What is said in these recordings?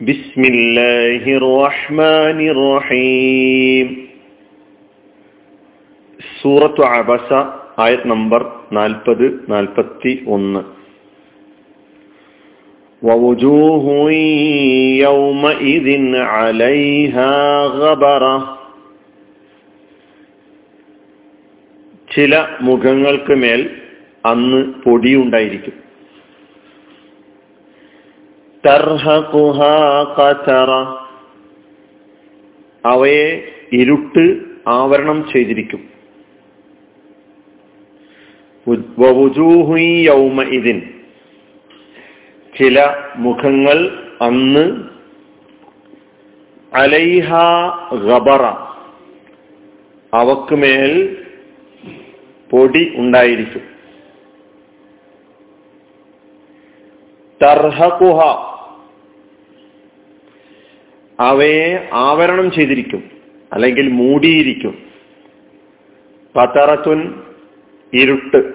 بسم الله الرحمن الرحيم സൂറത്തു അബസ ആയത് നമ്പർ നാൽപ്പത് നാൽപ്പത്തി ഒന്ന് ووجوه يومئذ عليها غبرة ചില മുഖങ്ങൾക്ക് മേൽ അന്ന് പൊടിയുണ്ടായിരിക്കും അവയെ ഇരുട്ട് ആവരണം ചെയ്തിരിക്കും. ചില മുഖങ്ങൾ അന്ന് അലൈഹ ഗബറ. അവക്ക് മേൽ പൊടി ഉണ്ടായിരിക്കും. അവയെ ആവരണം ചെയ്തിരിക്കും അല്ലെങ്കിൽ മൂടിയിരിക്കും. പത്തറത്തുൻ ഇരുട്ട്.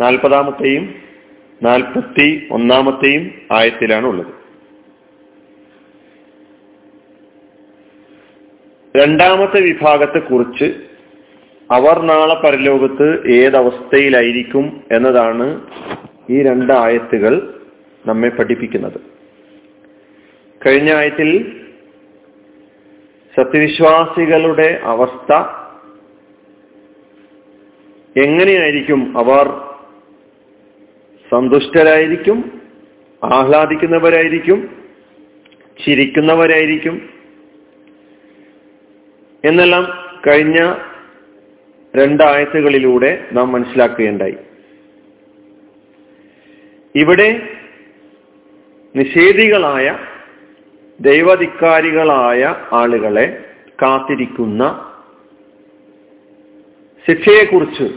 നാൽപ്പതാമത്തെയും നാൽപ്പത്തി ഒന്നാമത്തെയും ആയത്തിലാണ് ഉള്ളത് രണ്ടാമത്തെ വിഭാഗത്തെ കുറിച്ച് അവർ നാളെ പരലോകത്ത് ഏതവസ്ഥയിലായിരിക്കും എന്നതാണ് ഈ രണ്ട് ആയത്തുകൾ നമ്മെ പഠിപ്പിക്കുന്നത്. കഴിഞ്ഞ ആയത്തിൽ സത്യവിശ്വാസികളുടെ അവസ്ഥ എങ്ങനെയായിരിക്കും? അവർ സന്തുഷ്ടരായിരിക്കും ആഹ്ലാദിക്കുന്നവരായിരിക്കും ചിരിക്കുന്നവരായിരിക്കും. എന്നെല്ലാം കഴിഞ്ഞ രണ്ടായത്തുകളിലൂടെ നാം മനസ്സിലാക്കുകയുണ്ടായി. ഇവിടെ നിഷേധികളായ ദൈവധിക്കാരികളായ ആളുകളെ കാത്തിരിക്കുന്ന ശിക്ഷയെക്കുറിച്ച്.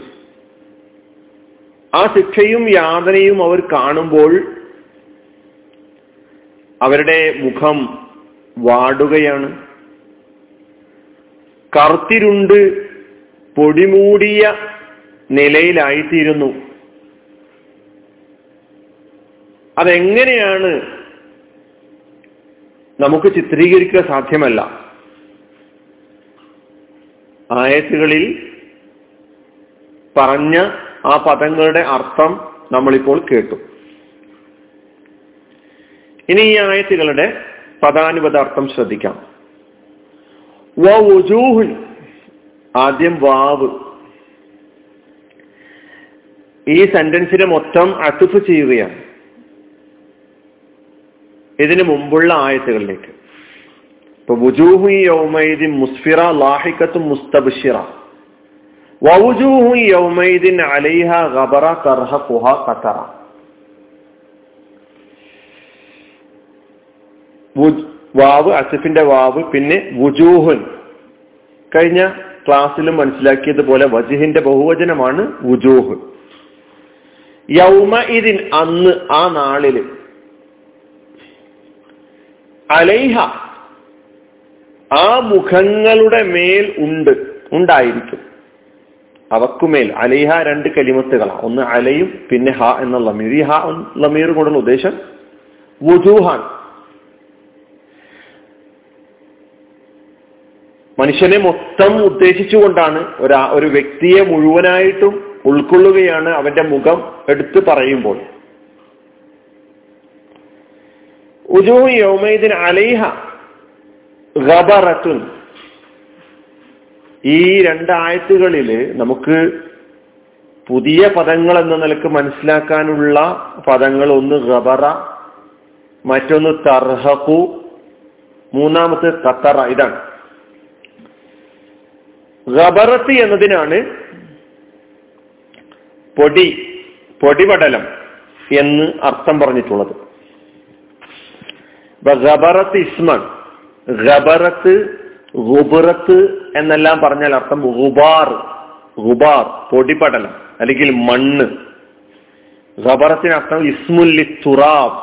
ആ ശിക്ഷയും യാതനയും അവർ കാണുമ്പോൾ അവരുടെ മുഖം വാടുകയാണ്. കറുത്തിരുണ്ട് പൊടിമൂടിയ നിലയിലായിത്തീരുന്നു. അതെങ്ങനെയാണ് നമുക്ക് ചിത്രീകരിക്കുക സാധ്യമല്ല? ആയത്തുകളിൽ പറഞ്ഞ ആ പദങ്ങളുടെ അർത്ഥം നമ്മളിപ്പോൾ കേട്ടു. ഇനി ഈ ആയത്തുകളുടെ പദാനുപദ അർത്ഥം ശ്രദ്ധിക്കാം. വജൂഹുൻ ആദ്യം വാവ്. ഈ സെന്റൻസിനെ മൊത്തം അത്തുഫ് ചെയ്യുകയാണ്. ഇതിനു മുമ്പുള്ള ആയത്തുകളിലേക്ക്. ഇപ്പൊ വുജൂഹു യൗമൈദിൻ മുസ്ഫിറ ലാഹിക്കത്തും മുസ്തബിഷിറ. വൗജൂഹു യൗമൈദിൻ അലൈഹ ഖബറ കർഹ കുഹ ഖതറ വാവ് അസിഫിന്റെ വാവ് പിന്നെ വുജൂഹുൻ. കഴിഞ്ഞ ക്ലാസ്സിലും മനസ്സിലാക്കിയതുപോലെ വജിഹിന്റെ ബഹുവചനമാണ് വുജൂഹ് യൗമ ഇതിൻ അന്ന് ആ നാളിൽ അലൈഹ. ആ മുഖങ്ങളുടെ മേൽ ഉണ്ട് ഉണ്ടായിരിക്കും. അവക്കുമേൽ അലൈഹ രണ്ട് കലിമത്തുകളാണ് ഒന്ന് അലയും പിന്നെ ഹ എന്ന ലമീർ ഈ ഹ ലമീർ കൊണ്ടുള്ള ഉദ്ദേശം വുജൂഹാൻ. മനുഷ്യനെ മൊത്തം ഉദ്ദേശിച്ചുകൊണ്ടാണ് ഒരു ഒരു വ്യക്തിയെ മുഴുവനായിട്ടും ഉൾക്കൊള്ളുകയാണ് അവന്റെ മുഖം എടുത്തു പറയുമ്പോൾ. യൗമൈദിൻ അലൈഹ ഗബറത്തുൻ. ഈ രണ്ടായത്തുകളിൽ നമുക്ക് പുതിയ പദങ്ങൾ എന്ന നിലയ്ക്ക് മനസ്സിലാക്കാനുള്ള പദങ്ങൾ ഒന്ന് ഗബറ മറ്റൊന്ന് തർഹഖു മൂന്നാമത്തെ ഖത്തറ ഇതാണ്. ഗബറത്ത് എന്നതിനാണ് പൊടി പൊടിപടലം എന്ന് അർത്ഥം പറഞ്ഞിട്ടുള്ളത്. ഗബറത്ത് ഇസ്മൺ ഗബറത്ത് ഗുബറത്ത് എന്നെല്ലാം പറഞ്ഞാൽ അർത്ഥം ഗുബാർ ഗുബാർ പൊടിപടലം അല്ലെങ്കിൽ മണ്ണ്. ഗബറത്തിന് അർത്ഥം ഇസ്മുല്ലി തുറാബ്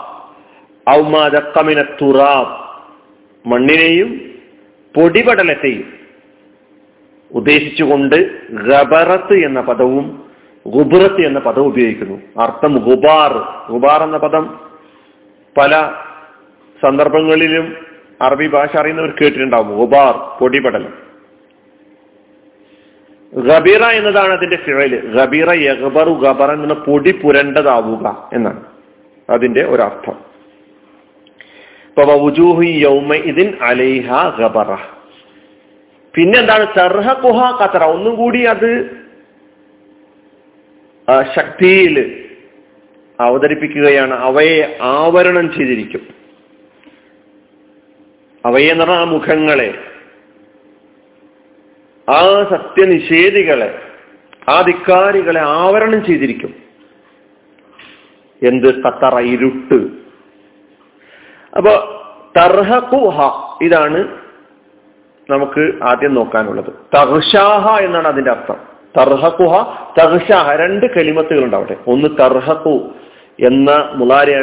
ഔമാദക്കമിന തുറാബ്. മണ്ണിനെയും പൊടിപടലത്തെയും ഉദ്ദേശിച്ചുകൊണ്ട് ഗബറത്ത് എന്ന പദവും ഗുബറത്ത് എന്ന പദവും ഉപയോഗിക്കുന്നു. അർത്ഥം ഗുബാർ ഗുബാർ എന്ന പദം പല സന്ദർഭങ്ങളിലും അറബി ഭാഷ അറിയുന്നവർ കേട്ടിട്ടുണ്ടാവും. ഗുബാർ പൊടിപടലം. ഗബീറ എന്നതാണ് അതിന്റെ ഫിഴൽ ഗബീറ യഹബറു ഗബറ എന്ന പൊടി പുരണ്ടതാവുക എന്നാണ്. അതിന്റെ ഒരർത്ഥം. ഗബറ. പിന്നെന്താണ്? കുഹ കത്തറ ഒന്നും കൂടി അത് ശക്തിയിൽ അവതരിപ്പിക്കുകയാണ്. അവയെ ആവരണം ചെയ്തിരിക്കും. അവയെ എന്ന് പറഞ്ഞാൽ ആ മുഖങ്ങളെ ആ സത്യനിഷേധികളെ ആ ധിക്കാരികളെ ആവരണം ചെയ്തിരിക്കും. എന്ത്? കത്തറ ഇരുട്ട്. അപ്പൊ തർഹഖുഹ ഇതാണ് നമുക്ക് ആദ്യം നോക്കാനുള്ളത്. തർഷാഹ എന്നാണ് അതിന്റെ അർത്ഥം. തർഹഖുഹ തർഷാഹ രണ്ട് കലിമത്തുകൾ ഉണ്ടാവട്ടെ ഒന്ന് തർഹഖു എന്ന മുലാരിയ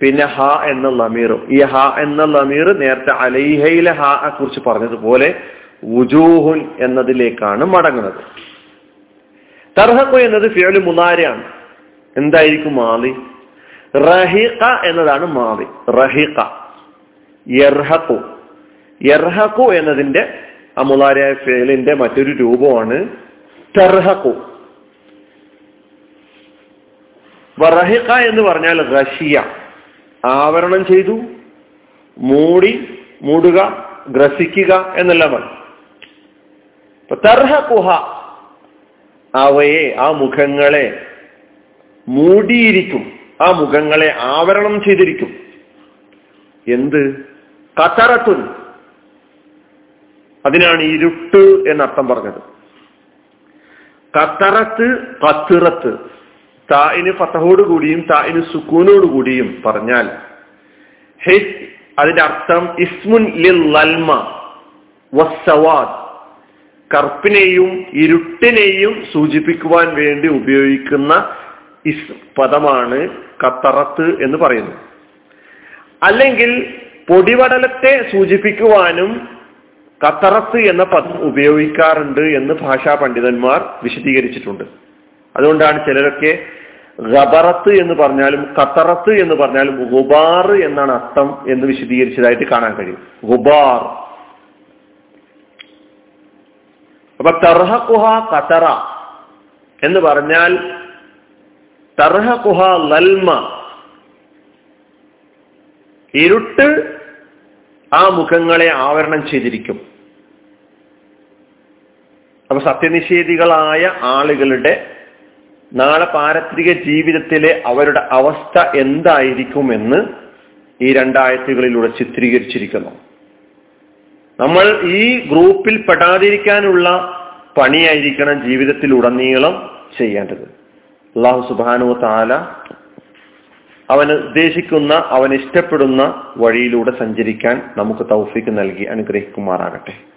പിന്നെ ഹ എന്ന ലമീറും. ഈ ഹ എന്ന ലമീർ നേരത്തെ അലൈഹയിലെ ഹ കുറിച്ച് പറഞ്ഞതുപോലെ വുജൂഹുൻ എന്നതിലേക്കാണ് മടങ്ങുന്നത്. തർഹഖു എന്നത് ഫിയലു മുനാരയാണ് എന്തായിരിക്കും മാലി? റഹിഖ എന്നതാണ് മാലി. റഹിഖ. യർഹഖു. യർഹഖു എന്നതിന്റെ അമുലാരിയായ ഫേലിന്റെ മറ്റൊരു രൂപമാണ് തർഹഖു. റഹിഖ എന്ന് പറഞ്ഞാൽ റഷിയ. ആവരണം ചെയ്തു. മൂടി മൂടുക ഗ്രസിക്കുക എന്നെല്ലാം തർഹ കുഹ അവയെ ആ മുഖങ്ങളെ മൂടിയിരിക്കും. ആ മുഖങ്ങളെ ആവരണം ചെയ്തിരിക്കും. എന്ത്? കത്തറത്തുൻ. അതിനാണ് ഇരുട്ട് എന്നർത്ഥം പറഞ്ഞത്. കത്തറത്ത് കത്തിറത്ത്. തായിന് ഫതഹോടുകൂടിയും തായിന് സുക്കൂനോട് കൂടിയും പറഞ്ഞാൽ അതിന്റെ അർത്ഥം ഇസ്മുൻ ലിൽ ലൽമ വസ്സവാദ്. കറുപ്പിനെയും ഇരുട്ടിനെയും സൂചിപ്പിക്കുവാൻ വേണ്ടി ഉപയോഗിക്കുന്ന ഇസ് പദമാണ് കത്തറത്ത് എന്ന് പറയുന്നു. അല്ലെങ്കിൽ പൊടിപടലത്തെ സൂചിപ്പിക്കുവാനും കത്തറത്ത് എന്ന പദം ഉപയോഗിക്കാറുണ്ട് എന്ന് ഭാഷാ പണ്ഡിതന്മാർ വിശദീകരിച്ചിട്ടുണ്ട്. അതുകൊണ്ടാണ് ചിലരൊക്കെ റബറത്ത് എന്ന് പറഞ്ഞാലും കത്തറത്ത് എന്ന് പറഞ്ഞാലും ഗുബാർ എന്നാണ് അർത്ഥം എന്ന് വിശദീകരിച്ചതായിട്ട് കാണാൻ കഴിയും. ഗുബാർ. അപ്പൊ തർഹകുഹ കത്തറ എന്ന് പറഞ്ഞാൽ തർഹകുഹ ലൽമ. ഇരുട്ട് ആ മുഖങ്ങളെ ആവരണം ചെയ്തിരിക്കും. അപ്പൊ സത്യനിഷേധികളായ ആളുകളുടെ നാളെ പാരത്രിക ജീവിതത്തിലെ അവരുടെ അവസ്ഥ എന്തായിരിക്കുമെന്ന് ഈ രണ്ടായത്തുകളിലൂടെ ചിത്രീകരിച്ചിരിക്കുന്നു. നമ്മൾ ഈ ഗ്രൂപ്പിൽ പെടാതിരിക്കാനുള്ള പണിയായിരിക്കണം ജീവിതത്തിൽ ജീവിതത്തിലുടനീളം ചെയ്യേണ്ടത്. അള്ളാഹു സുബാനു താല അവൻ ഉദ്ദേശിക്കുന്ന അവൻ ഇഷ്ടപ്പെടുന്ന വഴിയിലൂടെ സഞ്ചരിക്കാൻ നമുക്ക് തൗഫിക്ക് നൽകി അനുഗ്രഹിക്കുമാറാകട്ടെ.